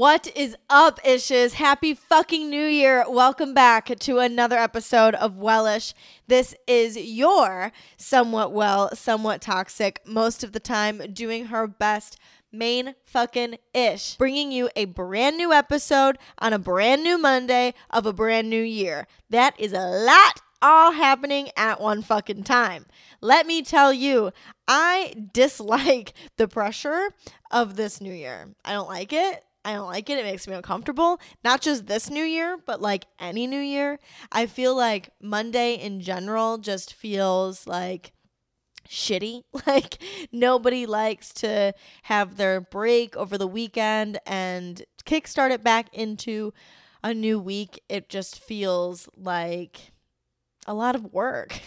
What is up, Ishes? Happy fucking New Year. Welcome back to another episode of Wellish. This is your somewhat well, somewhat toxic, most of the time doing her best main fucking ish, bringing you a brand new episode on a brand new Monday of a brand new year. That is a lot all happening at one fucking time. Let me tell you, I dislike the pressure of this new year. I don't like it. I don't like it. It makes me uncomfortable. Not just this new year, but like any new year. I feel like Monday in general just feels like shitty. Like nobody likes to have their break over the weekend and kickstart it back into a new week. It just feels like a lot of work.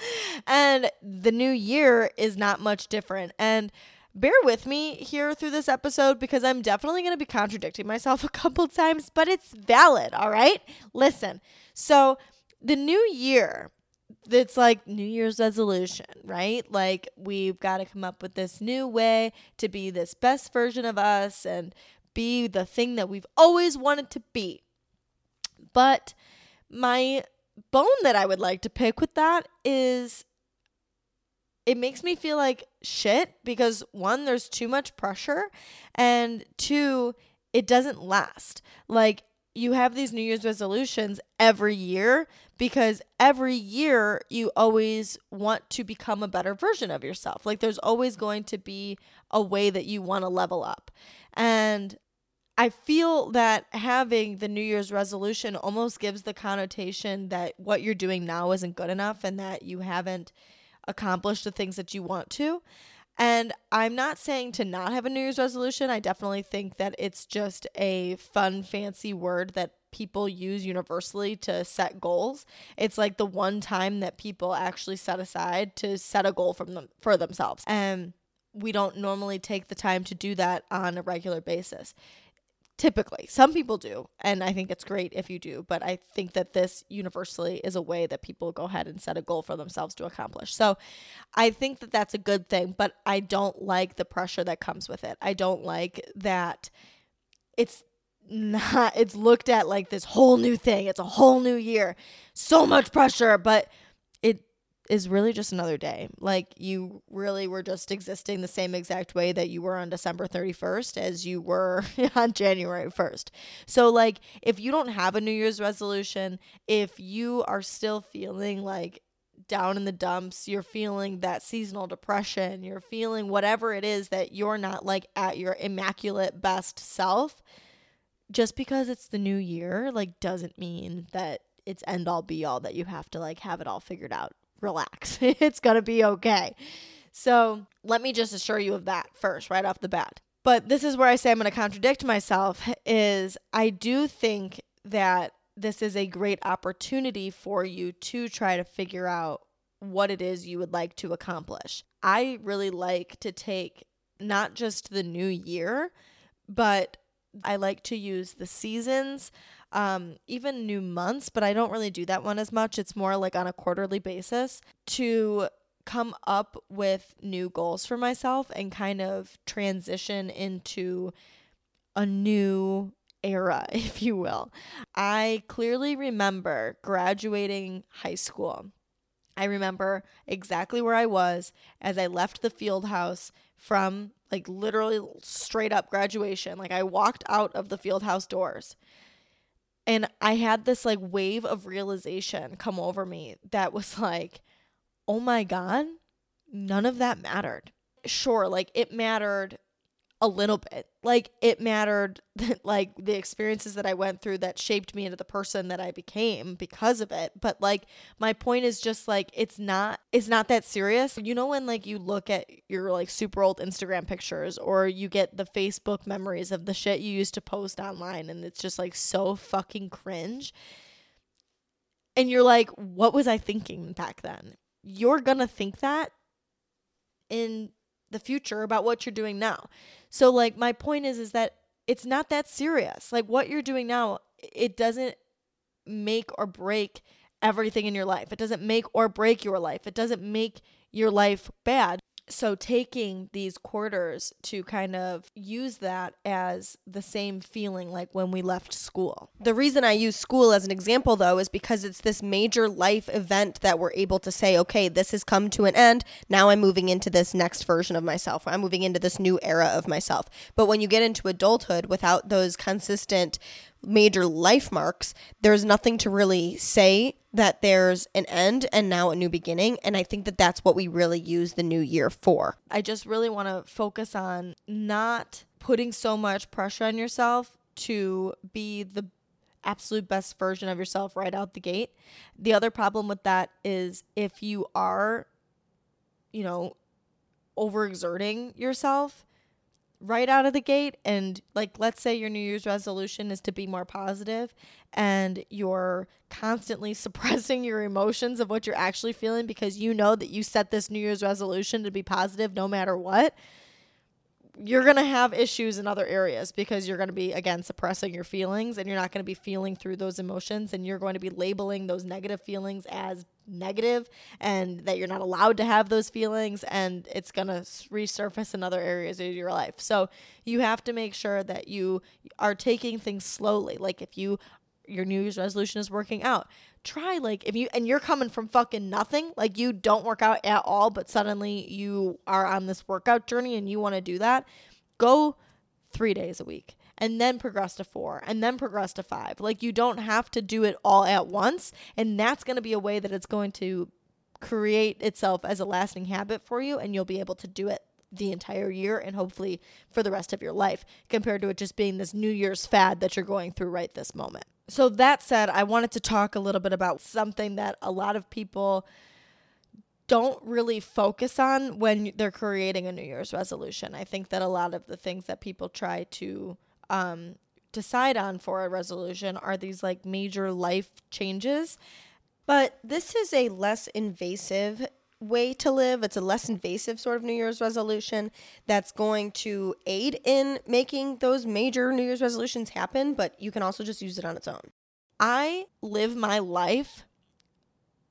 and the new year is not much different. And bear with me here through this episode because I'm definitely going to be contradicting myself a couple times, but it's valid, all right? Listen. So, the new year, it's like New Year's resolution, right? Like we've got to come up with this new way to be this best version of us and be the thing that we've always wanted to be. But my bone that I would like to pick with that is it makes me feel like shit because one, there's too much pressure, and two, it doesn't last. Like, you have these New Year's resolutions every year because every year you always want to become a better version of yourself. Like, there's always going to be a way that you want to level up. And I feel that having the New Year's resolution almost gives the connotation that what you're doing now isn't good enough and that you haven't accomplish the things that you want to. And I'm not saying to not have a New Year's resolution. I definitely think that it's just a fun, fancy word that people use universally to set goals. It's like the one time that people actually set aside to set a goal from them for themselves. And we don't normally take the time to do that on a regular basis typically some people do and i think it's great if you do but i think that this universally is a way that people go ahead and set a goal for themselves to accomplish. So i think that that's a good thing but i don't like the pressure that comes with it. I don't like that it's not it's looked at like this whole new thing. It's a whole new year. So much pressure but is really just another day. Like you really were just existing the same exact way that you were on December 31st as you were on January 1st. So like if you don't have a New Year's resolution, if you are still feeling like down in the dumps, you're feeling that seasonal depression, you're feeling whatever it is that you're not like at your immaculate best self, just because it's the new year like doesn't mean that it's end all be all that you have to like have it all figured out relax. it's going to be okay. So let me just assure you of that first, right off the bat. But this is where I say I'm going to contradict myself is I do think that this is a great opportunity for you to try to figure out what it is you would like to accomplish. I really like to take not just the new year, but I like to use the seasons um, even new months, but I don't really do that one as much. It's more like on a quarterly basis to come up with new goals for myself and kind of transition into a new era, if you will. I clearly remember graduating high school. I remember exactly where I was as I left the field house from like literally straight up graduation. Like I walked out of the field house doors and I had this like wave of realization come over me that was like, oh my God, none of that mattered. Sure, like it mattered a little bit. Like it mattered that like the experiences that I went through that shaped me into the person that I became because of it. But like my point is just like it's not it's not that serious. You know when like you look at your like super old Instagram pictures or you get the Facebook memories of the shit you used to post online and it's just like so fucking cringe. And you're like, what was I thinking back then? You're gonna think that in the future about what you're doing now. So like my point is is that it's not that serious. Like what you're doing now, it doesn't make or break everything in your life. It doesn't make or break your life. It doesn't make your life bad. So taking these quarters to kind of use that as the same feeling like when we left school. The reason I use school as an example though is because it's this major life event that we're able to say, okay, this has come to an end. Now I'm moving into this next version of myself. I'm moving into this new era of myself. But when you get into adulthood without those consistent major life marks, there's nothing to really say that there's an end and now a new beginning. And I think that that's what we really use the new year for. I just really want to focus on not putting so much pressure on yourself to be the absolute best version of yourself right out the gate. The other problem with that is if you are, you know, overexerting yourself, right out of the gate. And like let's say your new year's resolution is to be more positive and you're constantly suppressing your emotions of what you're actually feeling because you know that you set this new year's resolution to be positive no matter what you're going to have issues in other areas because you're going to be again suppressing your feelings and you're not going to be feeling through those emotions and you're going to be labeling those negative feelings as negative and that you're not allowed to have those feelings and it's going to resurface in other areas of your life. So you have to make sure that you are taking things slowly. Like if you your new year's resolution is working out, try like if you and you're coming from fucking nothing, like you don't work out at all but suddenly you are on this workout journey and you want to do that, go 3 days a week and then progress to four and then progress to five. Like you don't have to do it all at once. And that's going to be a way that it's going to create itself as a lasting habit for you. And you'll be able to do it the entire year and hopefully for the rest of your life compared to it just being this New Year's fad that you're going through right this moment. So, that said, I wanted to talk a little bit about something that a lot of people don't really focus on when they're creating a New Year's resolution. I think that a lot of the things that people try to um, decide on for a resolution are these like major life changes. But this is a less invasive way to live. It's a less invasive sort of New Year's resolution that's going to aid in making those major New Year's resolutions happen, but you can also just use it on its own. I live my life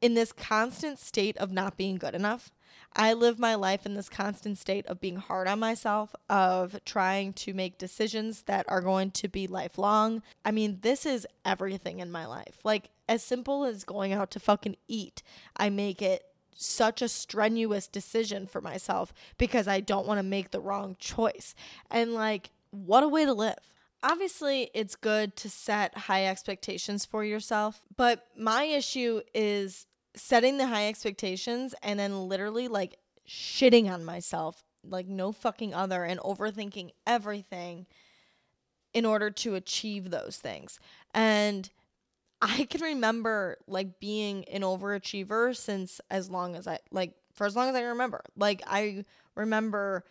in this constant state of not being good enough. I live my life in this constant state of being hard on myself, of trying to make decisions that are going to be lifelong. I mean, this is everything in my life. Like, as simple as going out to fucking eat, I make it such a strenuous decision for myself because I don't want to make the wrong choice. And, like, what a way to live obviously it's good to set high expectations for yourself, but my issue is setting the high expectations and then literally like shitting on myself like no fucking other and overthinking everything in order to achieve those things. And I can remember like being an overachiever since as long as I like for as long as I remember. Like I remember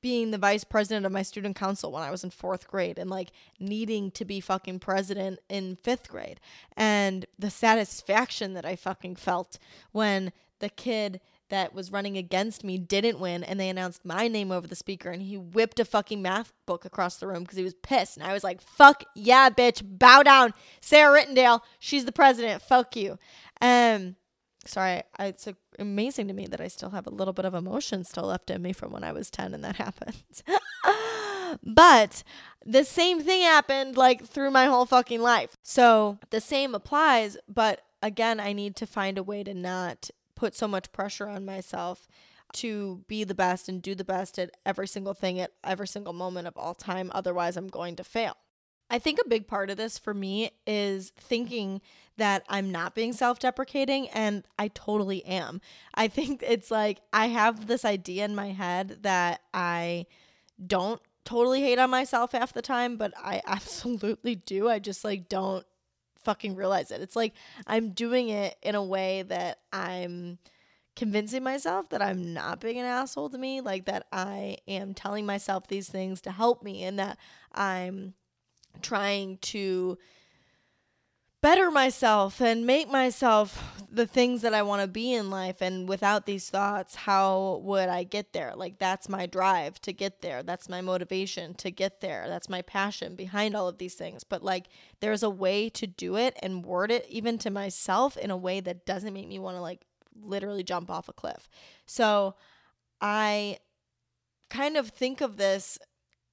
being the vice president of my student council when I was in fourth grade and like needing to be fucking president in fifth grade. And the satisfaction that I fucking felt when the kid that was running against me didn't win and they announced my name over the speaker and he whipped a fucking math book across the room because he was pissed. And I was like, fuck yeah, bitch, bow down. Sarah Rittendale, she's the president. Fuck you. Um, sorry, I, it's amazing to me that I still have a little bit of emotion still left in me from when I was 10 and that happened. but the same thing happened like through my whole fucking life. So the same applies, but again, I need to find a way to not put so much pressure on myself to be the best and do the best at every single thing at every single moment of all time. Otherwise, I'm going to fail. I think a big part of this for me is thinking that I'm not being self deprecating, and I totally am. I think it's like I have this idea in my head that I don't totally hate on myself half the time, but I absolutely do. I just like don't fucking realize it. It's like I'm doing it in a way that I'm convincing myself that I'm not being an asshole to me, like that I am telling myself these things to help me and that I'm trying to better myself and make myself the things that I want to be in life. And without these thoughts, how would I get there? Like, that's my drive to get there. That's my motivation to get there. That's my passion behind all of these things. But, like, there's a way to do it and word it even to myself in a way that doesn't make me want to, like, literally jump off a cliff. So, I kind of think of this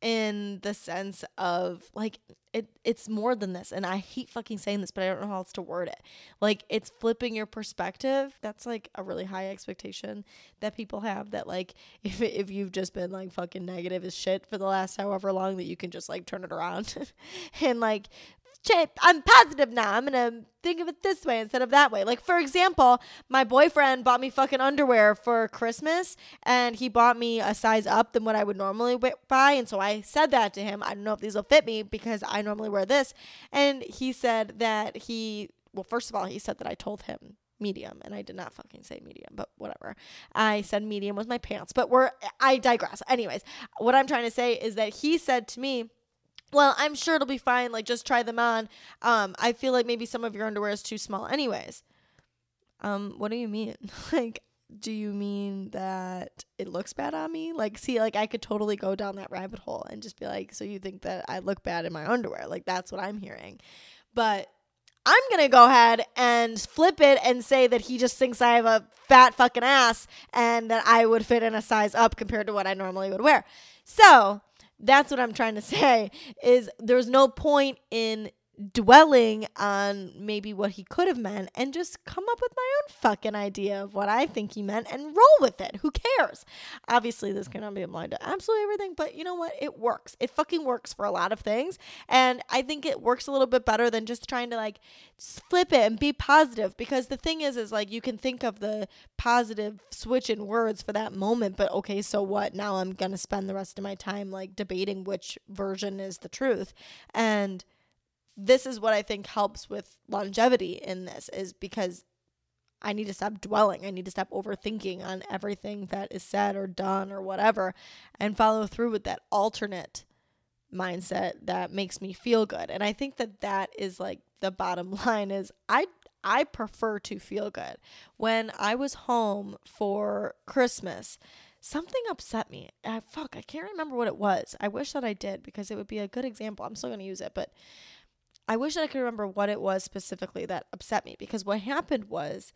in the sense of like it it's more than this and I hate fucking saying this but I don't know how else to word it. Like it's flipping your perspective. That's like a really high expectation that people have that like if if you've just been like fucking negative as shit for the last however long that you can just like turn it around and like I'm positive now. I'm gonna think of it this way instead of that way. Like for example, my boyfriend bought me fucking underwear for Christmas, and he bought me a size up than what I would normally buy, and so I said that to him. I don't know if these will fit me because I normally wear this, and he said that he. Well, first of all, he said that I told him medium and I did not fucking say medium, but whatever. I said medium was my pants, but we're I digress. Anyways, what I'm trying to say is that he said to me well, I'm sure it'll be fine. Like, just try them on. Um, I feel like maybe some of your underwear is too small, anyways. Um, what do you mean? like, do you mean that it looks bad on me? Like, see, like I could totally go down that rabbit hole and just be like, so you think that I look bad in my underwear? Like, that's what I'm hearing. But I'm gonna go ahead and flip it and say that he just thinks I have a fat fucking ass and that I would fit in a size up compared to what I normally would wear. So, that's what I'm trying to say is there's no point in dwelling on maybe what he could have meant and just come up with my own fucking idea of what I think he meant and roll with it. Who cares? Obviously, this cannot be applied to absolutely everything, but you know what? It works. It fucking works for a lot of things. And I think it works a little bit better than just trying to like flip it and be positive because the thing is, is like you can think of the positive switch in words for that moment, but okay, so what? Now I'm going to spend the rest of my time like debating which version is the truth. And this is what I think helps with longevity in this is because I need to stop dwelling. I need to stop overthinking on everything that is said or done or whatever and follow through with that alternate mindset that makes me feel good. And I think that that is like the bottom line is I I prefer to feel good. When I was home for Christmas, something upset me. I, fuck, I can't remember what it was. I wish that I did because it would be a good example. I'm still going to use it, but I wish that I could remember what it was specifically that upset me because what happened was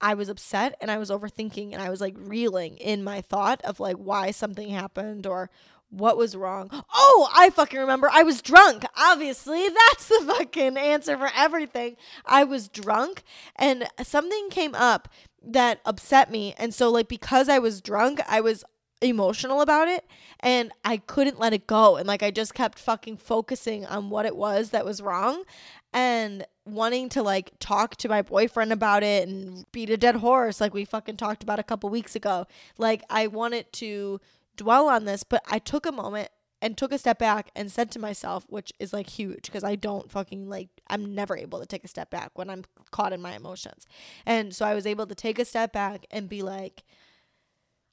I was upset and I was overthinking and I was like reeling in my thought of like why something happened or what was wrong. Oh, I fucking remember. I was drunk. Obviously, that's the fucking answer for everything. I was drunk and something came up that upset me. And so, like, because I was drunk, I was emotional about it and I couldn't let it go and like I just kept fucking focusing on what it was that was wrong and wanting to like talk to my boyfriend about it and beat a dead horse like we fucking talked about a couple weeks ago. Like I wanted to dwell on this but I took a moment and took a step back and said to myself which is like huge because I don't fucking like I'm never able to take a step back when I'm caught in my emotions. And so I was able to take a step back and be like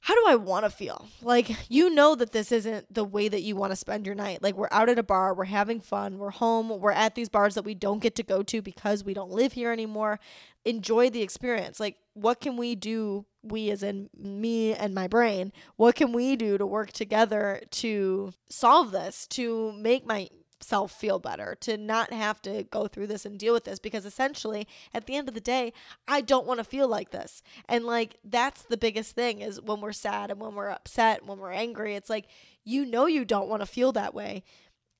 how do I want to feel? Like, you know that this isn't the way that you want to spend your night. Like, we're out at a bar, we're having fun, we're home, we're at these bars that we don't get to go to because we don't live here anymore. Enjoy the experience. Like, what can we do? We, as in me and my brain, what can we do to work together to solve this, to make my self feel better, to not have to go through this and deal with this because essentially at the end of the day, I don't want to feel like this. And like that's the biggest thing is when we're sad and when we're upset, when we're angry, it's like you know you don't want to feel that way.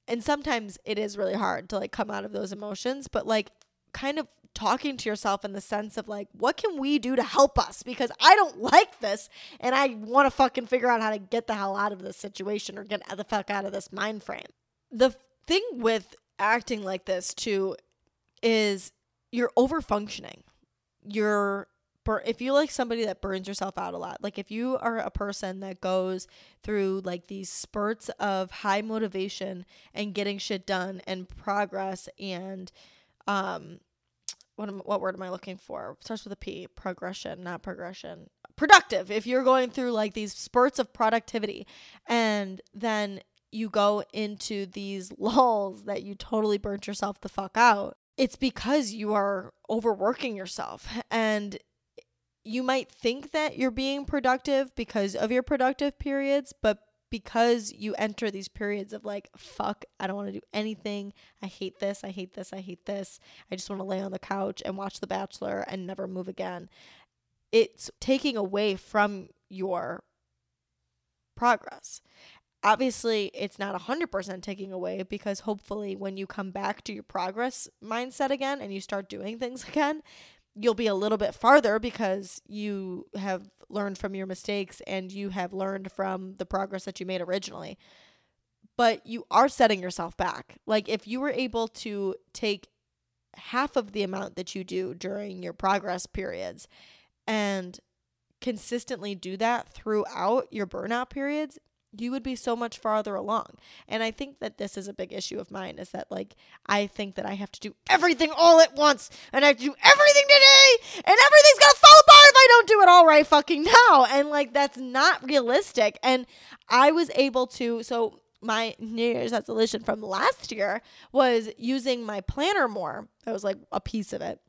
And sometimes it is really hard to like come out of those emotions, but like kind of talking to yourself in the sense of like what can we do to help us because I don't like this and I want to fucking figure out how to get the hell out of this situation or get the fuck out of this mind frame. The thing with acting like this too is you're over functioning. You're if you like somebody that burns yourself out a lot, like if you are a person that goes through like these spurts of high motivation and getting shit done and progress and um what am, what word am I looking for? It starts with a P. Progression, not progression. Productive. If you're going through like these spurts of productivity and then you go into these lulls that you totally burnt yourself the fuck out, it's because you are overworking yourself. And you might think that you're being productive because of your productive periods, but because you enter these periods of like, fuck, I don't want to do anything. I hate this. I hate this. I hate this. I just want to lay on the couch and watch The Bachelor and never move again. It's taking away from your progress. Obviously, it's not 100% taking away because hopefully, when you come back to your progress mindset again and you start doing things again, you'll be a little bit farther because you have learned from your mistakes and you have learned from the progress that you made originally. But you are setting yourself back. Like, if you were able to take half of the amount that you do during your progress periods and consistently do that throughout your burnout periods, you would be so much farther along. And I think that this is a big issue of mine is that like I think that I have to do everything all at once and I have to do everything today and everything's gonna fall apart if I don't do it all right fucking now. And like that's not realistic. And I was able to so my New Year's resolution from last year was using my planner more. That was like a piece of it.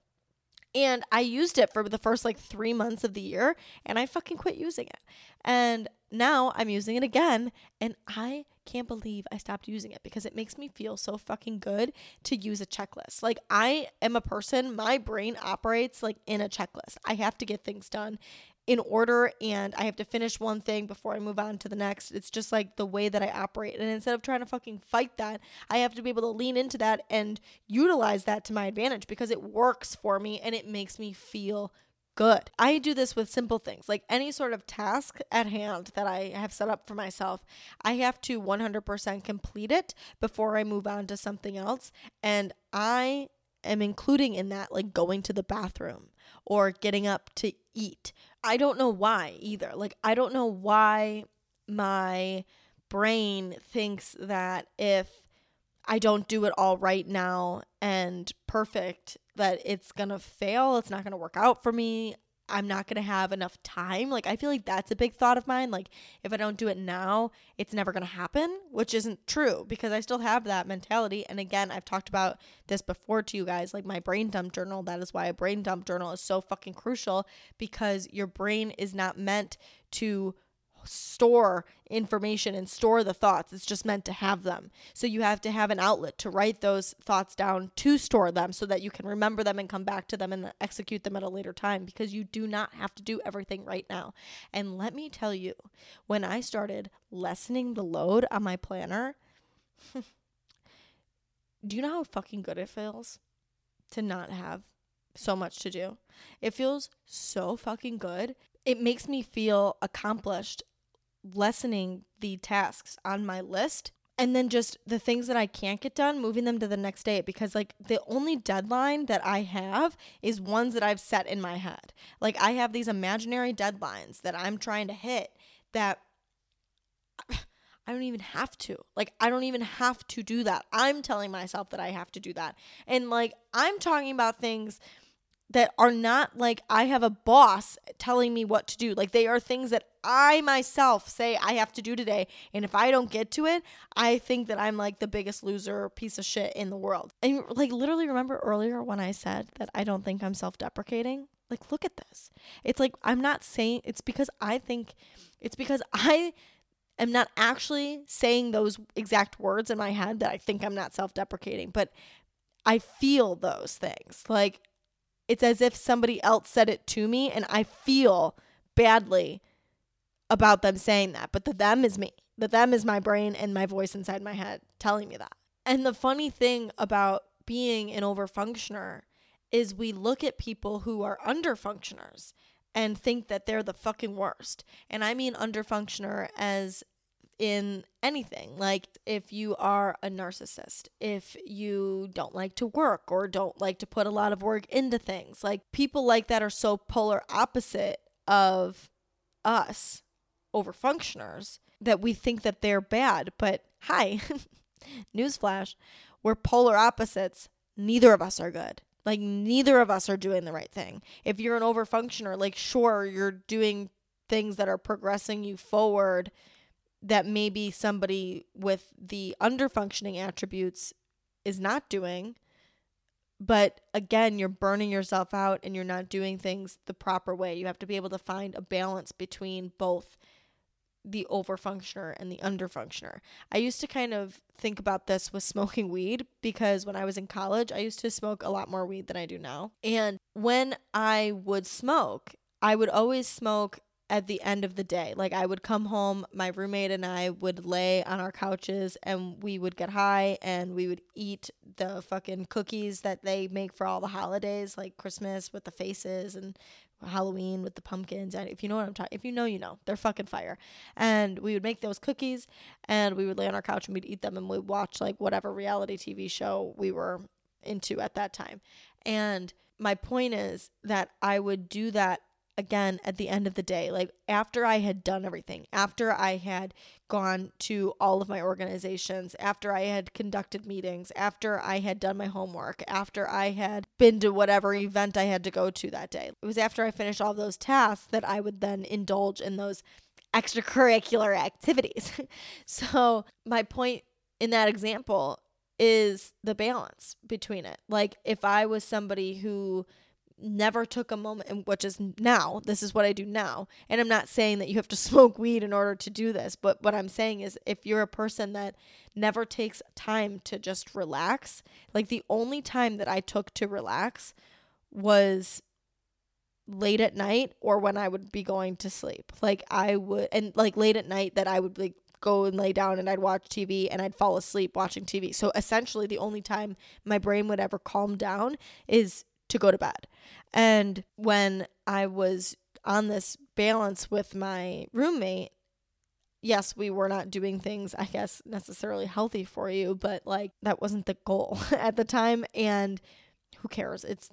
And I used it for the first like three months of the year and I fucking quit using it. And now I'm using it again and I can't believe I stopped using it because it makes me feel so fucking good to use a checklist. Like I am a person, my brain operates like in a checklist. I have to get things done in order and I have to finish one thing before I move on to the next. It's just like the way that I operate. And instead of trying to fucking fight that, I have to be able to lean into that and utilize that to my advantage because it works for me and it makes me feel good. I do this with simple things like any sort of task at hand that I have set up for myself. I have to 100% complete it before I move on to something else. And I am including in that like going to the bathroom or getting up to eat. I don't know why either. Like, I don't know why my brain thinks that if I don't do it all right now and perfect, that it's gonna fail. It's not gonna work out for me. I'm not going to have enough time. Like, I feel like that's a big thought of mine. Like, if I don't do it now, it's never going to happen, which isn't true because I still have that mentality. And again, I've talked about this before to you guys, like my brain dump journal. That is why a brain dump journal is so fucking crucial because your brain is not meant to store information and store the thoughts. It's just meant to have them. So you have to have an outlet to write those thoughts down to store them so that you can remember them and come back to them and execute them at a later time because you do not have to do everything right now. And let me tell you, when I started lessening the load on my planner, do you know how fucking good it feels to not have so much to do? It feels so fucking good. It makes me feel accomplished lessening the tasks on my list and then just the things that I can't get done, moving them to the next day because like the only deadline that I have is ones that I've set in my head. Like I have these imaginary deadlines that I'm trying to hit that I don't even have to. Like I don't even have to do that. I'm telling myself that I have to do that. And like I'm talking about things that are not like I have a boss telling me what to do. Like they are things that I myself say I have to do today. And if I don't get to it, I think that I'm like the biggest loser piece of shit in the world. And like literally remember earlier when I said that I don't think I'm self-deprecating? Like look at this. It's like I'm not saying it's because I think it's because I am not actually saying those exact words in my head that I think I'm not self-deprecating, but I feel those things. Like it's as if somebody else said it to me and I feel badly about them saying that. But the them is me. The them is my brain and my voice inside my head telling me that. And the funny thing about being an overfunctioner is we look at people who are underfunctioners and think that they're the fucking worst. And I mean underfunctioner as in anything. Like if you are a narcissist, if you don't like to work or don't like to put a lot of work into things, like people like that are so polar opposite of us over functioners that we think that they're bad. But hi, newsflash, we're polar opposites. Neither of us are good. Like neither of us are doing the right thing. If you're an overfunctioner, like sure, you're doing things that are progressing you forward that maybe somebody with the underfunctioning attributes is not doing. But again, you're burning yourself out and you're not doing things the proper way. You have to be able to find a balance between both the overfunctioner and the underfunctioner. I used to kind of think about this with smoking weed because when I was in college, I used to smoke a lot more weed than I do now. And when I would smoke, I would always smoke at the end of the day. Like I would come home, my roommate and I would lay on our couches and we would get high and we would eat the fucking cookies that they make for all the holidays, like Christmas with the faces and Halloween with the pumpkins. And if you know what I'm talking, if you know, you know, they're fucking fire. And we would make those cookies and we would lay on our couch and we'd eat them and we'd watch like whatever reality TV show we were into at that time. And my point is that I would do that again at the end of the day like after i had done everything after i had gone to all of my organizations after i had conducted meetings after i had done my homework after i had been to whatever event i had to go to that day it was after i finished all those tasks that i would then indulge in those extracurricular activities. So my point in that example is the balance between it. Like if i was somebody who never took a moment which is now this is what i do now and i'm not saying that you have to smoke weed in order to do this but what i'm saying is if you're a person that never takes time to just relax like the only time that i took to relax was late at night or when i would be going to sleep like i would and like late at night that i would like go and lay down and I'd watch TV and I'd fall asleep watching TV. So essentially the only time my brain would ever calm down is to go to bed. And when I was on this balance with my roommate, yes, we were not doing things, I guess, necessarily healthy for you, but like that wasn't the goal at the time. And who cares? It's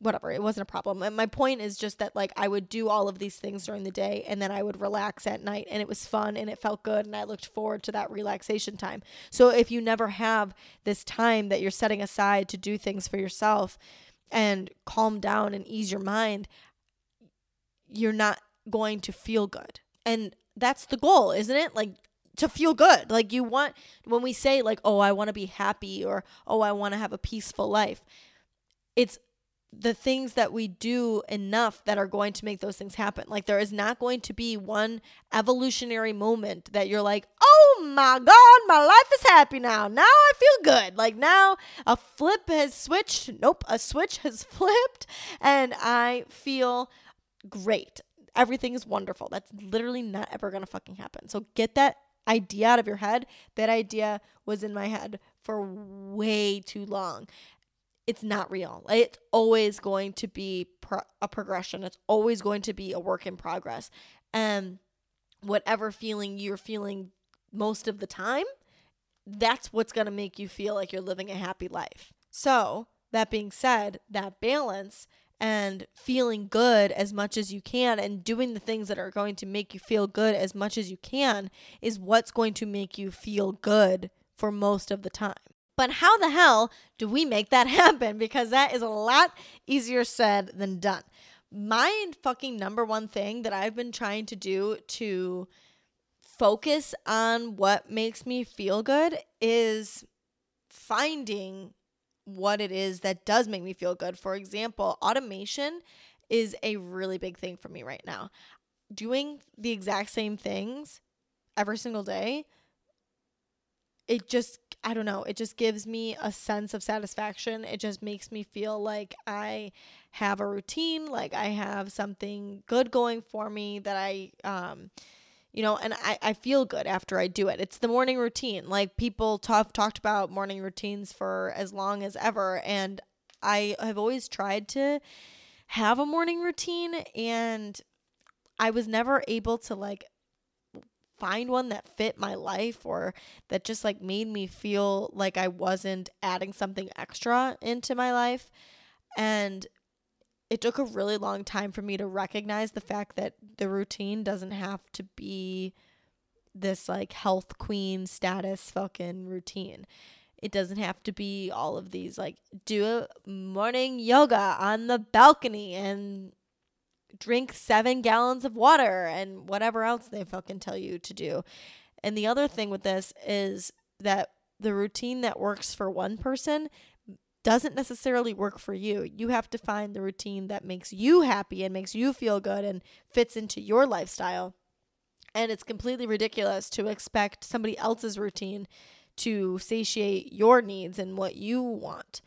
whatever. It wasn't a problem. And my point is just that like I would do all of these things during the day and then I would relax at night and it was fun and it felt good and I looked forward to that relaxation time. So if you never have this time that you're setting aside to do things for yourself, and calm down and ease your mind, you're not going to feel good. And that's the goal, isn't it? Like to feel good. Like you want when we say like, "Oh, I want to be happy" or "Oh, I want to have a peaceful life." It's the things that we do enough that are going to make those things happen. Like there is not going to be one evolutionary moment that you're like, "Oh my god, my life is happy now. Now I feel good." Like now a flip has switched. Nope, a switch has flipped and I feel great. Everything is wonderful. That's literally not ever going to fucking happen. So get that idea out of your head. That idea was in my head for way too long it's not real. It's always going to be pro- a progression. It's always going to be a work in progress. And whatever feeling you're feeling most of the time, that's what's going to make you feel like you're living a happy life. So, that being said, that balance and feeling good as much as you can and doing the things that are going to make you feel good as much as you can is what's going to make you feel good for most of the time. But how the hell do we make that happen? Because that is a lot easier said than done. My fucking number one thing that I've been trying to do to focus on what makes me feel good is finding what it is that does make me feel good. For example, automation is a really big thing for me right now. Doing the exact same things every single day, it just I don't know, it just gives me a sense of satisfaction. It just makes me feel like I have a routine, like I have something good going for me that I um you know, and I, I feel good after I do it. It's the morning routine. Like people talk talked about morning routines for as long as ever and I have always tried to have a morning routine and I was never able to like find one that fit my life or that just like made me feel like I wasn't adding something extra into my life. And it took a really long time for me to recognize the fact that the routine doesn't have to be this like health queen status fucking routine. It doesn't have to be all of these like do a morning yoga on the balcony and drink seven gallons of water and whatever else they fucking tell you to do. And the other thing with this is that the routine that works for one person doesn't necessarily work for you. You have to find the routine that makes you happy and makes you feel good and fits into your lifestyle. And it's completely ridiculous to expect somebody else's routine to satiate your needs and what you want.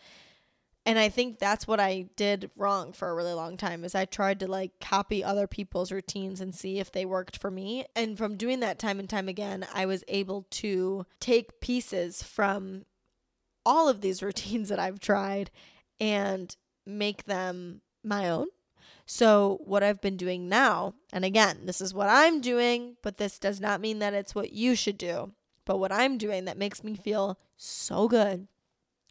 And I think that's what I did wrong for a really long time is I tried to like copy other people's routines and see if they worked for me. And from doing that time and time again, I was able to take pieces from all of these routines that I've tried and make them my own. So, what I've been doing now, and again, this is what I'm doing, but this does not mean that it's what you should do. But what I'm doing that makes me feel so good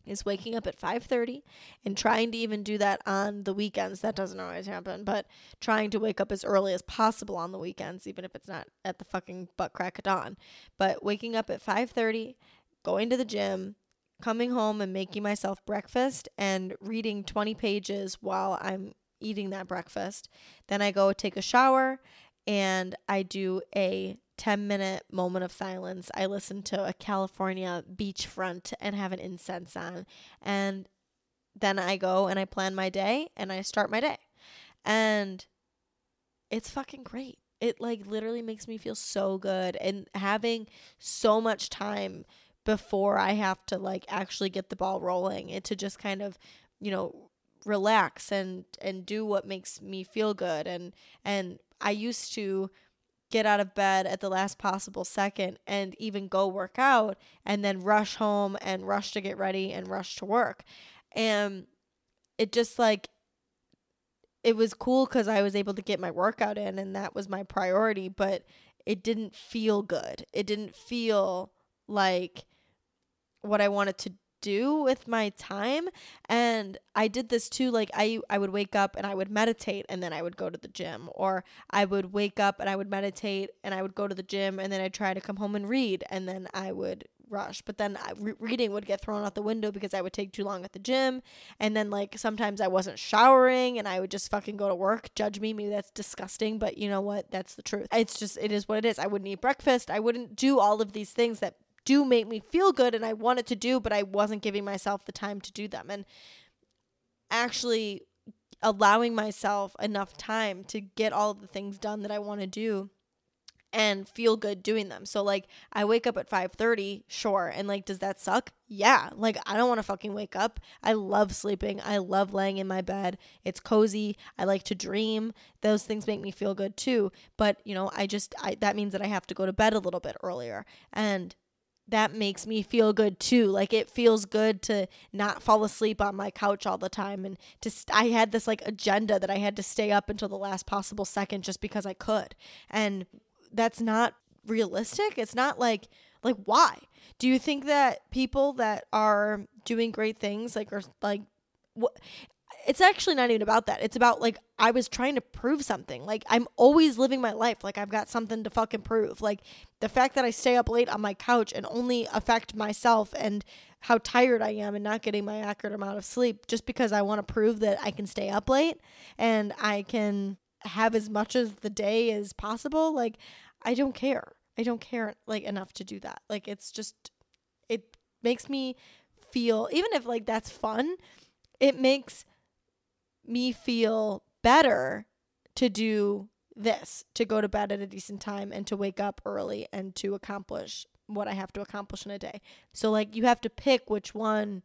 is waking up at 5:30 and trying to even do that on the weekends. That doesn't always happen, but trying to wake up as early as possible on the weekends even if it's not at the fucking butt crack of dawn. But waking up at 5:30, going to the gym, coming home and making myself breakfast and reading 20 pages while I'm eating that breakfast. Then I go take a shower and I do a 10 minute moment of silence. I listen to a California beachfront and have an incense on. And then I go and I plan my day and I start my day. And it's fucking great. It like literally makes me feel so good and having so much time before I have to like actually get the ball rolling and to just kind of, you know, relax and and do what makes me feel good and and I used to get out of bed at the last possible second and even go work out and then rush home and rush to get ready and rush to work. And it just like it was cool cuz I was able to get my workout in and that was my priority, but it didn't feel good. It didn't feel like what I wanted to do with my time and I did this too like I I would wake up and I would meditate and then I would go to the gym or I would wake up and I would meditate and I would go to the gym and then I'd try to come home and read and then I would rush. But then I, re- reading would get thrown out the window because I would take too long at the gym and then like sometimes I wasn't showering and I would just fucking go to work. Judge me maybe that's disgusting but you know what? That's the truth. It's just it is what it is. I wouldn't eat breakfast. I wouldn't do all of these things that do make me feel good and I wanted to do, but I wasn't giving myself the time to do them. And actually allowing myself enough time to get all of the things done that I want to do and feel good doing them. So like I wake up at 5:30, sure. And like does that suck? Yeah. Like I don't want to fucking wake up. I love sleeping. I love laying in my bed. It's cozy. I like to dream. Those things make me feel good too. But, you know, I just I that means that I have to go to bed a little bit earlier. And that makes me feel good too. Like it feels good to not fall asleep on my couch all the time and to I had this like agenda that I had to stay up until the last possible second just because I could. And that's not realistic. It's not like like why? Do you think that people that are doing great things like are like what it's actually not even about that. It's about like I was trying to prove something. Like I'm always living my life like I've got something to fucking prove. Like the fact that I stay up late on my couch and only affect myself and how tired I am and not getting my accurate amount of sleep just because I want to prove that I can stay up late and I can have as much of the day as possible. Like I don't care. I don't care like enough to do that. Like it's just it makes me feel even if like that's fun, it makes me feel better to do this, to go to bed at a decent time and to wake up early and to accomplish what I have to accomplish in a day. So like you have to pick which one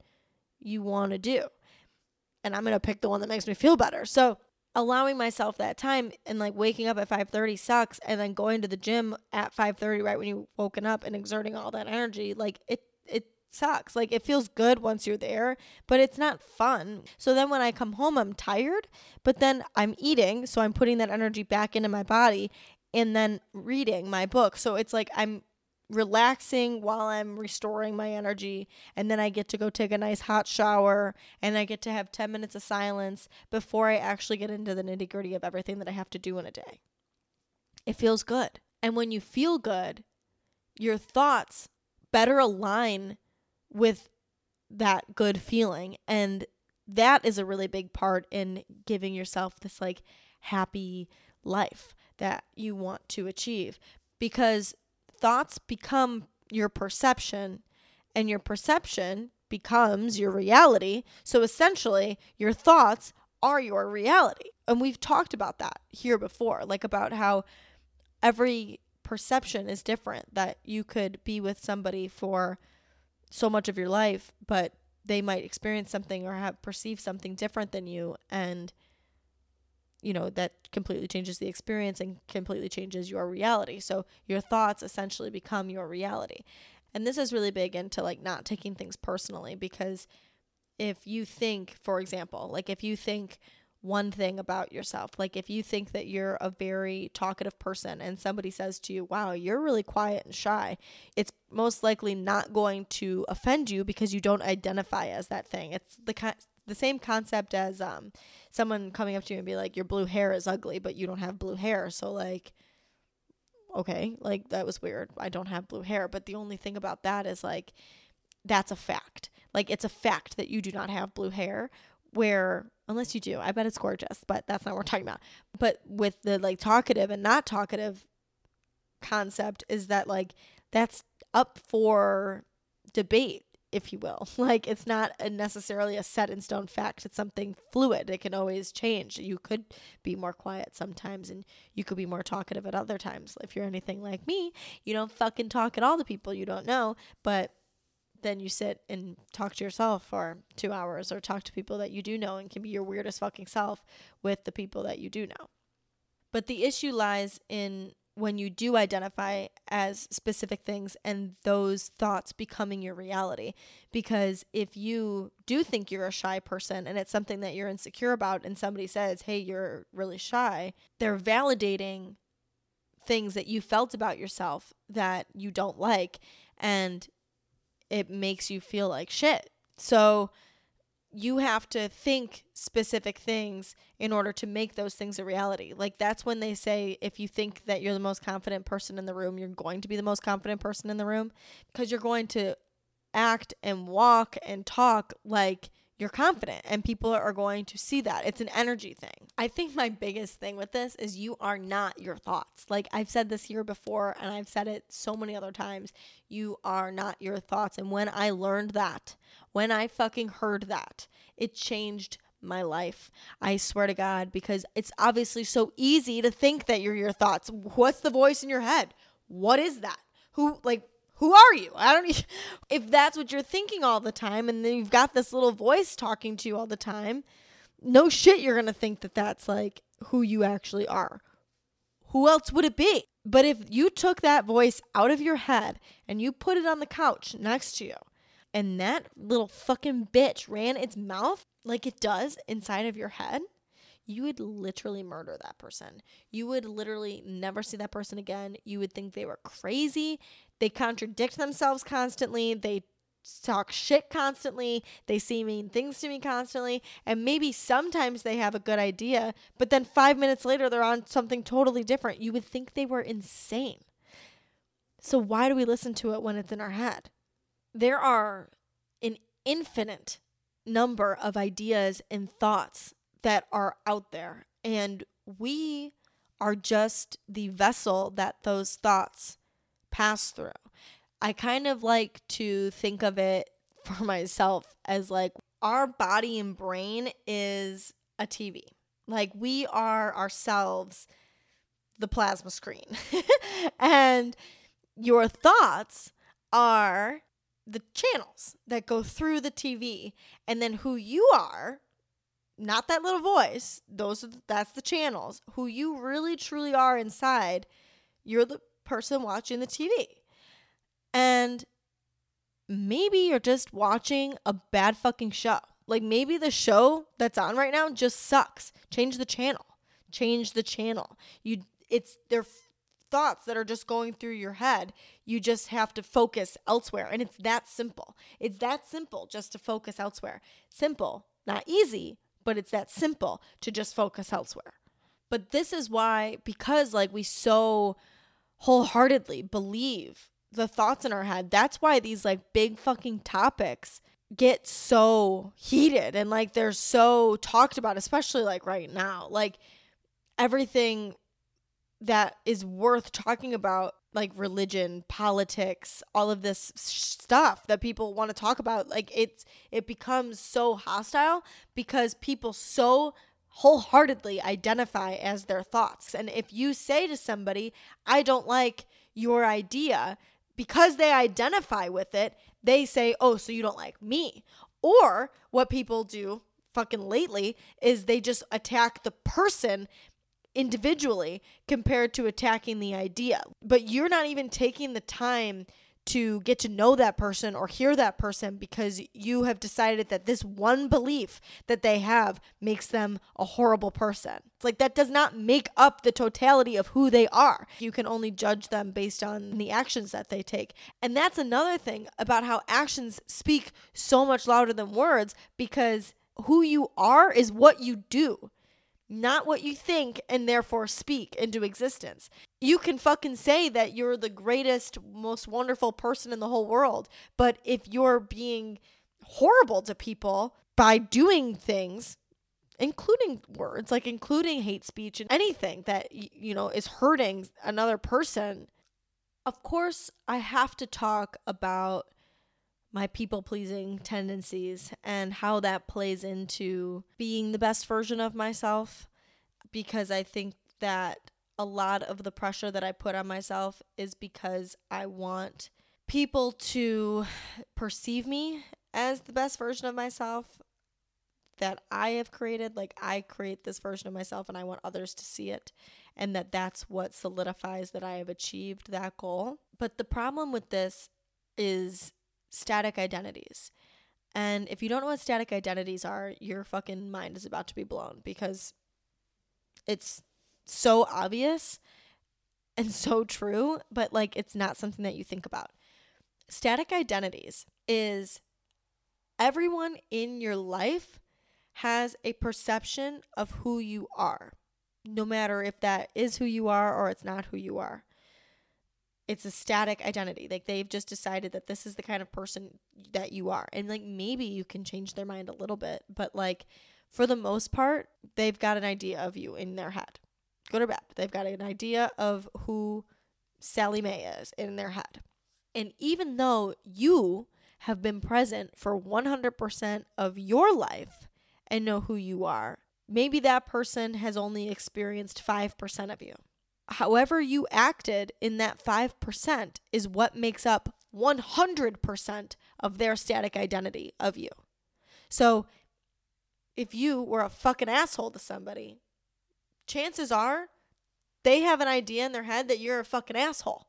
you want to do. And I'm going to pick the one that makes me feel better. So allowing myself that time and like waking up at 5:30 sucks and then going to the gym at 5:30 right when you woken up and exerting all that energy like it it sucks. Like it feels good once you're there, but it's not fun. So then when I come home, I'm tired, but then I'm eating, so I'm putting that energy back into my body and then reading my book. So it's like I'm relaxing while I'm restoring my energy and then I get to go take a nice hot shower and I get to have 10 minutes of silence before I actually get into the nitty-gritty of everything that I have to do in a day. It feels good. And when you feel good, your thoughts better align with that good feeling. And that is a really big part in giving yourself this like happy life that you want to achieve because thoughts become your perception and your perception becomes your reality. So essentially, your thoughts are your reality. And we've talked about that here before, like about how every perception is different, that you could be with somebody for so much of your life, but they might experience something or have perceive something different than you and you know that completely changes the experience and completely changes your reality. So your thoughts essentially become your reality. And this is really big into like not taking things personally because if you think for example like if you think one thing about yourself. Like if you think that you're a very talkative person and somebody says to you, "Wow, you're really quiet and shy." It's most likely not going to offend you because you don't identify as that thing. It's the kind the same concept as um someone coming up to you and be like, "Your blue hair is ugly, but you don't have blue hair." So like okay, like that was weird. I don't have blue hair, but the only thing about that is like that's a fact. Like it's a fact that you do not have blue hair where unless you do, I bet it's gorgeous, but that's not what we're talking about. But with the like talkative and not talkative concept is that like that's up for debate if you will. Like it's not a necessarily a set in stone fact. It's something fluid. It can always change. You could be more quiet sometimes and you could be more talkative at other times. If you're anything like me, you don't fucking talk at all to people you don't know, but then you sit and talk to yourself for two hours or talk to people that you do know and can be your weirdest fucking self with the people that you do know. But the issue lies in when you do identify as specific things and those thoughts becoming your reality. Because if you do think you're a shy person and it's something that you're insecure about, and somebody says, hey, you're really shy, they're validating things that you felt about yourself that you don't like. And it makes you feel like shit. So you have to think specific things in order to make those things a reality. Like that's when they say if you think that you're the most confident person in the room, you're going to be the most confident person in the room because you're going to act and walk and talk like you're confident and people are going to see that. It's an energy thing. I think my biggest thing with this is you are not your thoughts. Like I've said this here before and I've said it so many other times. You are not your thoughts. And when I learned that, when I fucking heard that, it changed my life. I swear to God, because it's obviously so easy to think that you're your thoughts. What's the voice in your head? What is that? Who, like, who are you? I don't if that's what you're thinking all the time and then you've got this little voice talking to you all the time, no shit you're going to think that that's like who you actually are. Who else would it be? But if you took that voice out of your head and you put it on the couch next to you and that little fucking bitch ran its mouth like it does inside of your head, you would literally murder that person. You would literally never see that person again. You would think they were crazy. They contradict themselves constantly. They talk shit constantly. They say mean things to me constantly. And maybe sometimes they have a good idea, but then five minutes later they're on something totally different. You would think they were insane. So why do we listen to it when it's in our head? There are an infinite number of ideas and thoughts that are out there. And we are just the vessel that those thoughts pass through. I kind of like to think of it for myself as like our body and brain is a TV. Like we are ourselves the plasma screen. and your thoughts are the channels that go through the TV. And then who you are not that little voice. Those are the, that's the channels. Who you really truly are inside, you're the person watching the TV. And maybe you're just watching a bad fucking show. Like maybe the show that's on right now just sucks. Change the channel. Change the channel. You it's their thoughts that are just going through your head. You just have to focus elsewhere and it's that simple. It's that simple just to focus elsewhere. Simple, not easy, but it's that simple to just focus elsewhere. But this is why, because like we so wholeheartedly believe the thoughts in our head, that's why these like big fucking topics get so heated and like they're so talked about, especially like right now. Like everything that is worth talking about like religion, politics, all of this stuff that people want to talk about, like it's it becomes so hostile because people so wholeheartedly identify as their thoughts. And if you say to somebody, "I don't like your idea," because they identify with it, they say, "Oh, so you don't like me." Or what people do fucking lately is they just attack the person individually compared to attacking the idea. But you're not even taking the time to get to know that person or hear that person because you have decided that this one belief that they have makes them a horrible person. It's like that does not make up the totality of who they are. You can only judge them based on the actions that they take. And that's another thing about how actions speak so much louder than words because who you are is what you do not what you think and therefore speak into existence. You can fucking say that you're the greatest, most wonderful person in the whole world, but if you're being horrible to people by doing things, including words, like including hate speech and anything that, you know, is hurting another person, of course, I have to talk about my people pleasing tendencies and how that plays into being the best version of myself because I think that a lot of the pressure that I put on myself is because I want people to perceive me as the best version of myself that I have created like I create this version of myself and I want others to see it and that that's what solidifies that I have achieved that goal. But the problem with this is static identities. And if you don't know what static identities are, your fucking mind is about to be blown because it's so obvious and so true, but like it's not something that you think about. Static identities is everyone in your life has a perception of who you are, no matter if that is who you are or it's not who you are it's a static identity. Like they've just decided that this is the kind of person that you are. And like maybe you can change their mind a little bit, but like for the most part, they've got an idea of you in their head. Good or bad. They've got an idea of who Sally Mae is in their head. And even though you have been present for 100% of your life and know who you are, maybe that person has only experienced 5% of you however you acted in that 5% is what makes up 100% of their static identity of you. So if you were a fucking asshole to somebody, chances are they have an idea in their head that you're a fucking asshole.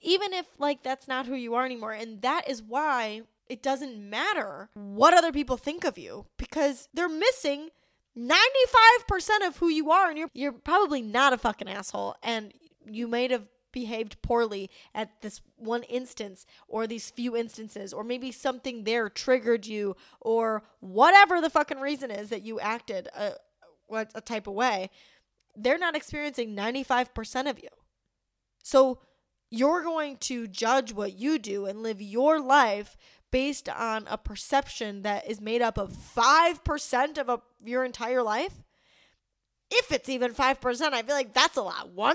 Even if like that's not who you are anymore. And that is why it doesn't matter what other people think of you because they're missing 95% of who you are and you're you're probably not a fucking asshole and you might have behaved poorly at this one instance or these few instances or maybe something there triggered you or whatever the fucking reason is that you acted a, a type of way they're not experiencing 95% of you. So you're going to judge what you do and live your life based on a perception that is made up of 5% of a, your entire life, if it's even 5%, I feel like that's a lot. 1%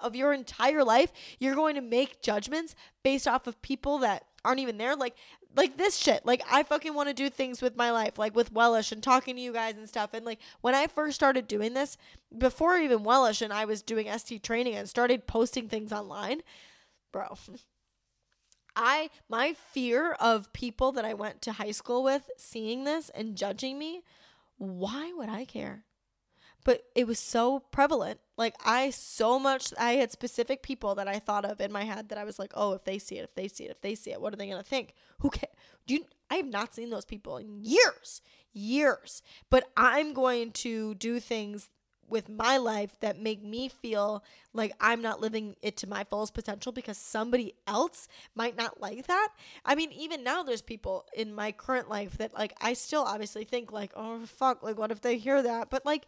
of your entire life, you're going to make judgments based off of people that aren't even there. Like, like this shit. Like, I fucking want to do things with my life, like with Wellish and talking to you guys and stuff. And like, when I first started doing this, before even Wellish and I was doing ST training and started posting things online, bro, I my fear of people that I went to high school with seeing this and judging me, why would I care? But it was so prevalent. Like I so much I had specific people that I thought of in my head that I was like, "Oh, if they see it, if they see it, if they see it, what are they going to think?" Who cares? Do you I have not seen those people in years. Years. But I'm going to do things with my life that make me feel like I'm not living it to my fullest potential because somebody else might not like that. I mean, even now there's people in my current life that like I still obviously think like, "Oh fuck, like what if they hear that?" But like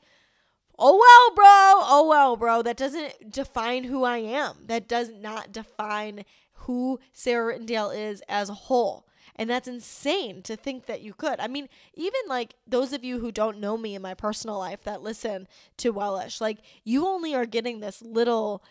oh well, bro. Oh well, bro. That doesn't define who I am. That does not define who Sarah Rittendale is as a whole. And that's insane to think that you could. I mean, even like those of you who don't know me in my personal life that listen to Wellish, like you only are getting this little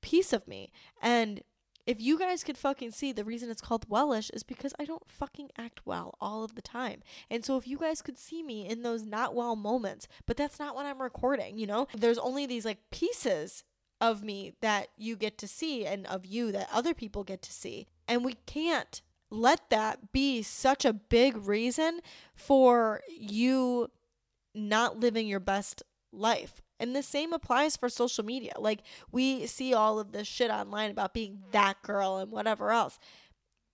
piece of me. And if you guys could fucking see the reason it's called Wellish is because I don't fucking act well all of the time. And so if you guys could see me in those not well moments, but that's not what I'm recording, you know? There's only these like pieces of me that you get to see and of you that other people get to see. And we can't let that be such a big reason for you not living your best life. And the same applies for social media. Like, we see all of this shit online about being that girl and whatever else.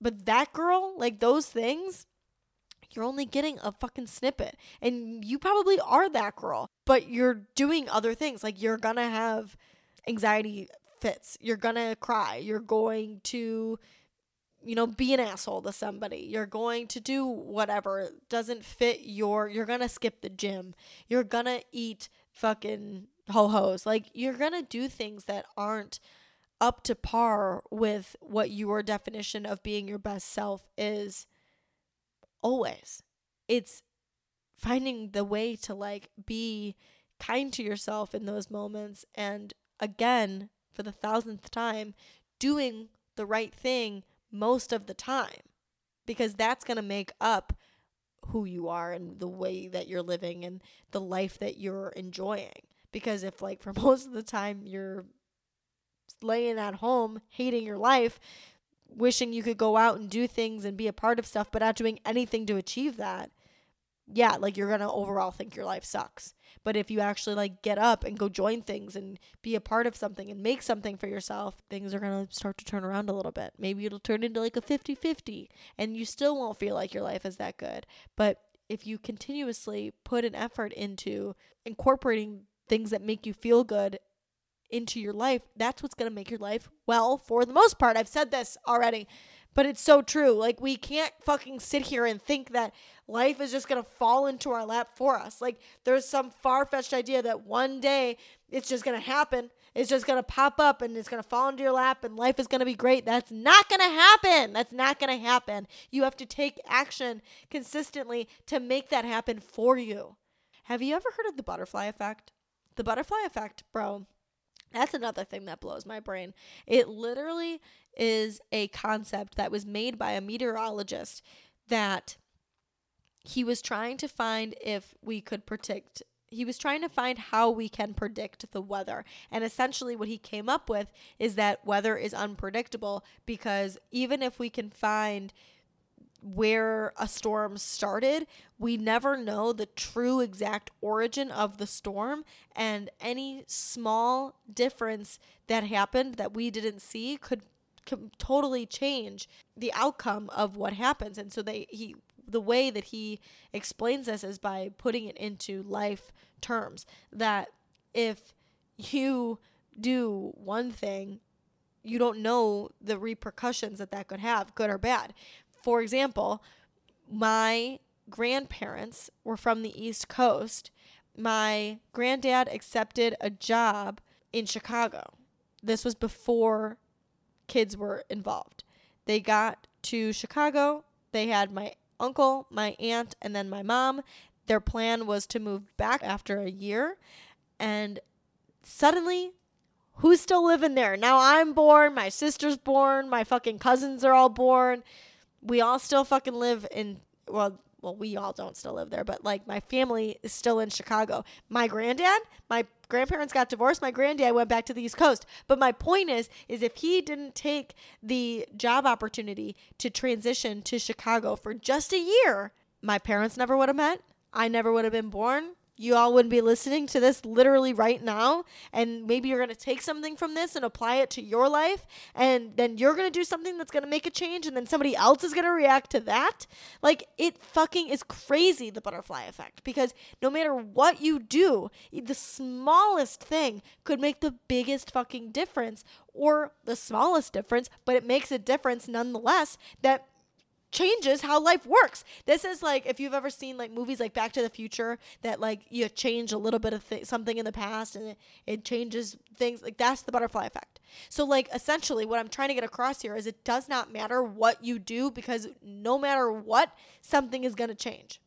But that girl, like those things, you're only getting a fucking snippet. And you probably are that girl, but you're doing other things. Like, you're gonna have anxiety fits. You're gonna cry. You're going to, you know, be an asshole to somebody. You're going to do whatever doesn't fit your. You're gonna skip the gym. You're gonna eat fucking ho hos. Like, you're gonna do things that aren't up to par with what your definition of being your best self is always. It's finding the way to like be kind to yourself in those moments and again for the thousandth time doing the right thing most of the time because that's going to make up who you are and the way that you're living and the life that you're enjoying. Because if like for most of the time you're laying at home hating your life wishing you could go out and do things and be a part of stuff but not doing anything to achieve that yeah, like you're going to overall think your life sucks. But if you actually like get up and go join things and be a part of something and make something for yourself, things are going to start to turn around a little bit. Maybe it'll turn into like a 50-50 and you still won't feel like your life is that good. But if you continuously put an effort into incorporating things that make you feel good into your life, that's what's going to make your life well for the most part. I've said this already. But it's so true. Like, we can't fucking sit here and think that life is just going to fall into our lap for us. Like, there's some far fetched idea that one day it's just going to happen. It's just going to pop up and it's going to fall into your lap and life is going to be great. That's not going to happen. That's not going to happen. You have to take action consistently to make that happen for you. Have you ever heard of the butterfly effect? The butterfly effect, bro. That's another thing that blows my brain. It literally is a concept that was made by a meteorologist that he was trying to find if we could predict he was trying to find how we can predict the weather. And essentially, what he came up with is that weather is unpredictable because even if we can find where a storm started, we never know the true exact origin of the storm. And any small difference that happened that we didn't see could totally change the outcome of what happens. And so they he the way that he explains this is by putting it into life terms that if you do one thing you don't know the repercussions that that could have good or bad for example my grandparents were from the east coast my granddad accepted a job in chicago this was before kids were involved. They got to Chicago. They had my uncle, my aunt, and then my mom. Their plan was to move back after a year. And suddenly, who's still living there? Now I'm born, my sister's born, my fucking cousins are all born. We all still fucking live in, well, well, we all don't still live there, but like my family is still in Chicago. My granddad, my grandparents got divorced. My granddad went back to the East Coast. But my point is, is if he didn't take the job opportunity to transition to Chicago for just a year, my parents never would have met. I never would have been born you all wouldn't be listening to this literally right now and maybe you're going to take something from this and apply it to your life and then you're going to do something that's going to make a change and then somebody else is going to react to that. Like it fucking is crazy the butterfly effect because no matter what you do the smallest thing could make the biggest fucking difference or the smallest difference but it makes a difference nonetheless that changes how life works. This is like if you've ever seen like movies like Back to the Future that like you change a little bit of th- something in the past and it, it changes things like that's the butterfly effect. So like essentially what I'm trying to get across here is it does not matter what you do because no matter what something is going to change.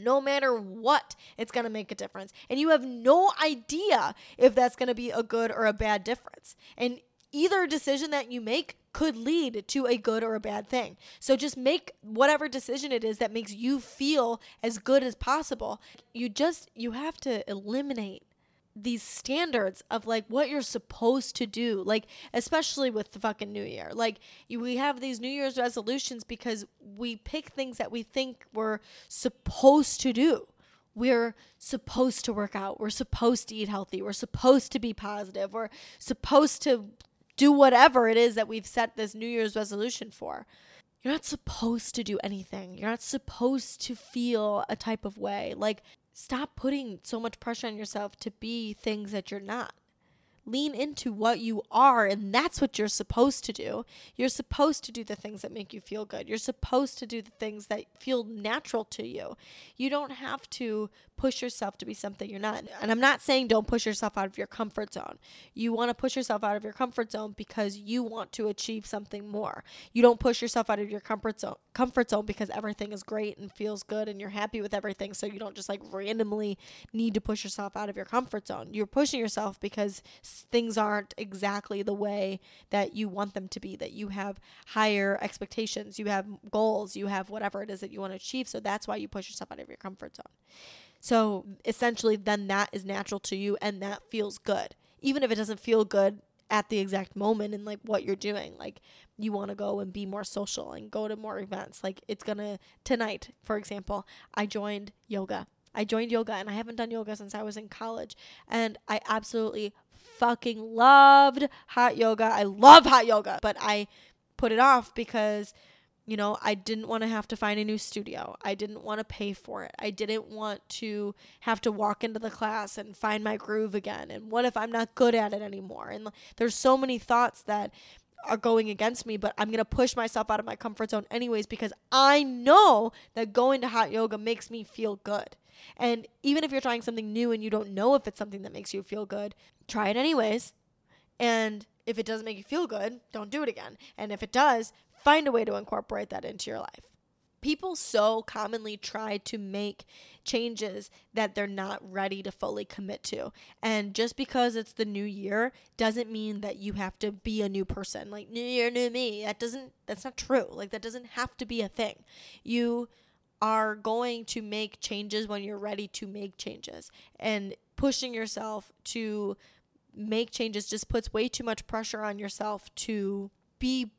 No matter what, it's going to make a difference. And you have no idea if that's going to be a good or a bad difference. And either decision that you make could lead to a good or a bad thing. So just make whatever decision it is that makes you feel as good as possible. You just you have to eliminate these standards of like what you're supposed to do like especially with the fucking new year. Like you, we have these new year's resolutions because we pick things that we think we're supposed to do. We're supposed to work out. We're supposed to eat healthy. We're supposed to be positive. We're supposed to do whatever it is that we've set this new year's resolution for. You're not supposed to do anything. You're not supposed to feel a type of way. Like, stop putting so much pressure on yourself to be things that you're not. Lean into what you are and that's what you're supposed to do. You're supposed to do the things that make you feel good. You're supposed to do the things that feel natural to you. You don't have to push yourself to be something you're not and i'm not saying don't push yourself out of your comfort zone you want to push yourself out of your comfort zone because you want to achieve something more you don't push yourself out of your comfort zone comfort zone because everything is great and feels good and you're happy with everything so you don't just like randomly need to push yourself out of your comfort zone you're pushing yourself because things aren't exactly the way that you want them to be, that you have higher expectations, you have goals, you have whatever it is that you want to achieve. So that's why you push yourself out of your comfort zone. So essentially, then that is natural to you and that feels good. Even if it doesn't feel good at the exact moment and like what you're doing. Like you want to go and be more social and go to more events. Like it's to tonight, for example, I joined yoga. I joined yoga and I haven't done yoga since I was in college and I absolutely fucking loved hot yoga. I love hot yoga, but I put it off because you know, I didn't want to have to find a new studio. I didn't want to pay for it. I didn't want to have to walk into the class and find my groove again. And what if I'm not good at it anymore? And there's so many thoughts that are going against me, but I'm going to push myself out of my comfort zone anyways because I know that going to hot yoga makes me feel good. And even if you're trying something new and you don't know if it's something that makes you feel good, try it anyways. And if it doesn't make you feel good, don't do it again. And if it does, find a way to incorporate that into your life. People so commonly try to make changes that they're not ready to fully commit to. And just because it's the new year doesn't mean that you have to be a new person. Like new year, new me. That doesn't that's not true. Like that doesn't have to be a thing. You are going to make changes when you're ready to make changes. And pushing yourself to make changes just puts way too much pressure on yourself to be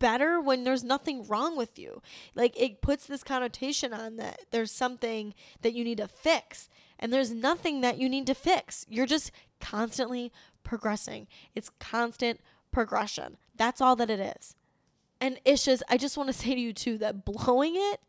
better when there's nothing wrong with you. Like it puts this connotation on that there's something that you need to fix. And there's nothing that you need to fix. You're just constantly progressing. It's constant progression. That's all that it is. And Ishas, I just want to say to you too that blowing it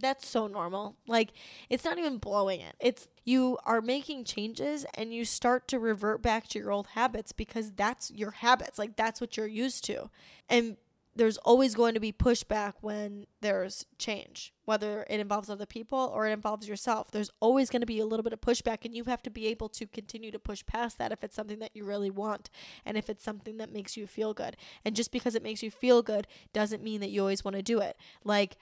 that's so normal. Like it's not even blowing it. It's you are making changes and you start to revert back to your old habits because that's your habits. Like that's what you're used to. And there's always going to be pushback when there's change, whether it involves other people or it involves yourself. There's always going to be a little bit of pushback, and you have to be able to continue to push past that if it's something that you really want and if it's something that makes you feel good. And just because it makes you feel good doesn't mean that you always want to do it. Like,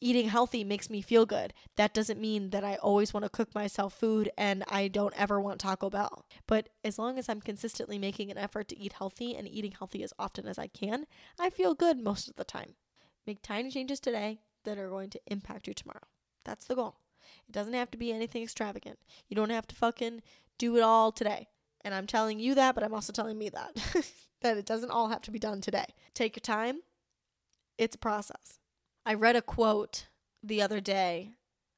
eating healthy makes me feel good. That doesn't mean that I always want to cook myself food and I don't ever want Taco Bell. But as long as I'm consistently making an effort to eat healthy and eating healthy as often as I can, I feel good most of the time. Make tiny changes today that are going to impact you tomorrow. That's the goal. It doesn't have to be anything extravagant. You don't have to fucking do it all today. And I'm telling you that, but I'm also telling me that. that it doesn't all have to be done today. Take your time. It's a process. I read a quote the other day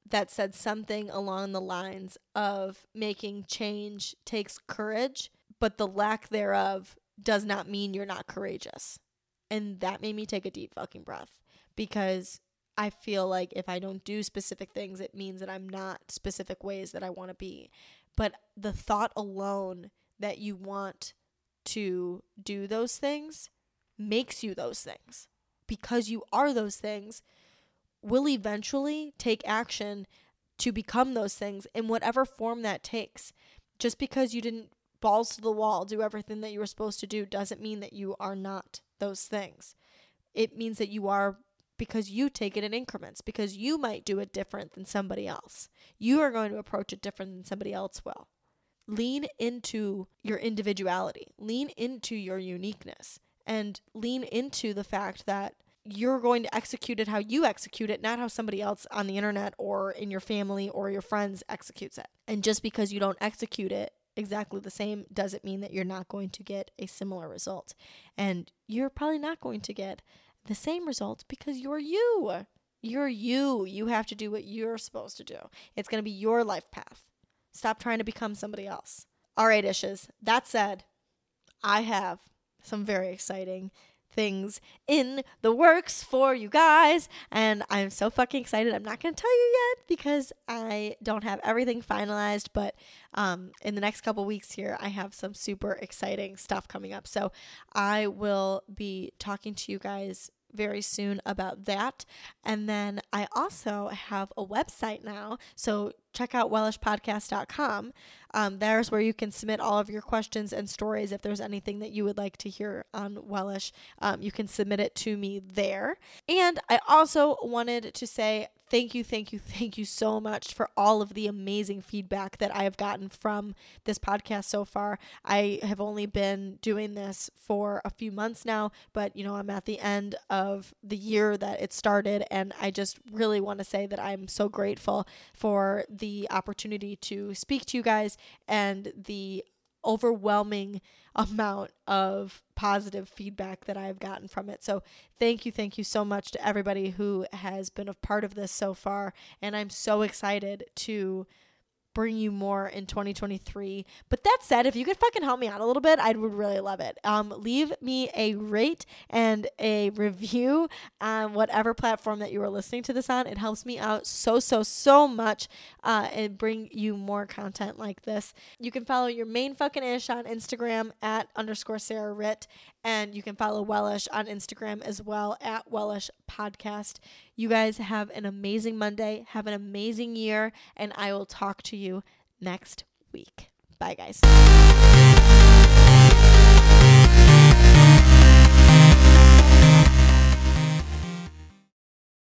that said something along the lines of making change takes courage, but the lack thereof does not mean you're not courageous. And that made me take a deep fucking breath because I feel like if I don't do specific things, it means that I'm not specific ways that I want to be. But the thought alone that you want to do those things makes you those things because you are those things, will eventually take action to become those things in whatever form that takes. Just because you didn't balls to the wall do everything that you were supposed to do doesn't mean that you are not those things. It means that you are because you take it in increments, because you might do it different than somebody else. You are going to approach it different than somebody else will. Lean into your individuality, lean into your uniqueness and lean into the fact that you're going to execute it how you execute it, not how somebody else on the internet or in your family or your friends executes it. And just because you don't execute it exactly the same doesn't mean that you're not going to get a similar result. And you're probably not going to get the same result because you're you. You're you. You have to do what you're supposed to do. It's going to be your life path. Stop trying to become somebody else. All right, Ishes. That said, I have some very exciting things in the works for you guys. And I'm so fucking excited. I'm not going to tell you yet because I don't have everything finalized. But um, in the next couple weeks here, I have some super exciting stuff coming up. So I will be talking to you guys very soon about that. And then I also have a website now. So check out wellishpodcast.com. Um, there's where you can submit all of your questions and stories. If there's anything that you would like to hear on Wellish, um, you can submit it to me there. And I also wanted to say thank you, thank you, thank you so much for all of the amazing feedback that I have gotten from this podcast so far. I have only been doing this for a few months now, but you know, I'm at the end of the year that it started, and I just really want to say that I'm so grateful for the opportunity to speak to you guys and the overwhelming amount of positive feedback that I've gotten from it. So, thank you, thank you so much to everybody who has been a part of this so far. And I'm so excited to bring you more in 2023. But that said, if you could fucking help me out a little bit, I would really love it. Um, leave me a rate and a review on whatever platform that you are listening to this on. It helps me out so, so, so much uh, and bring you more content like this. You can follow your main fucking ish on Instagram at underscore Sarah Ritt, and you can follow Wellish on Instagram as well at Wellish Podcast. You guys have an amazing Monday. Have an amazing year. And I will talk to you next week. Bye, guys.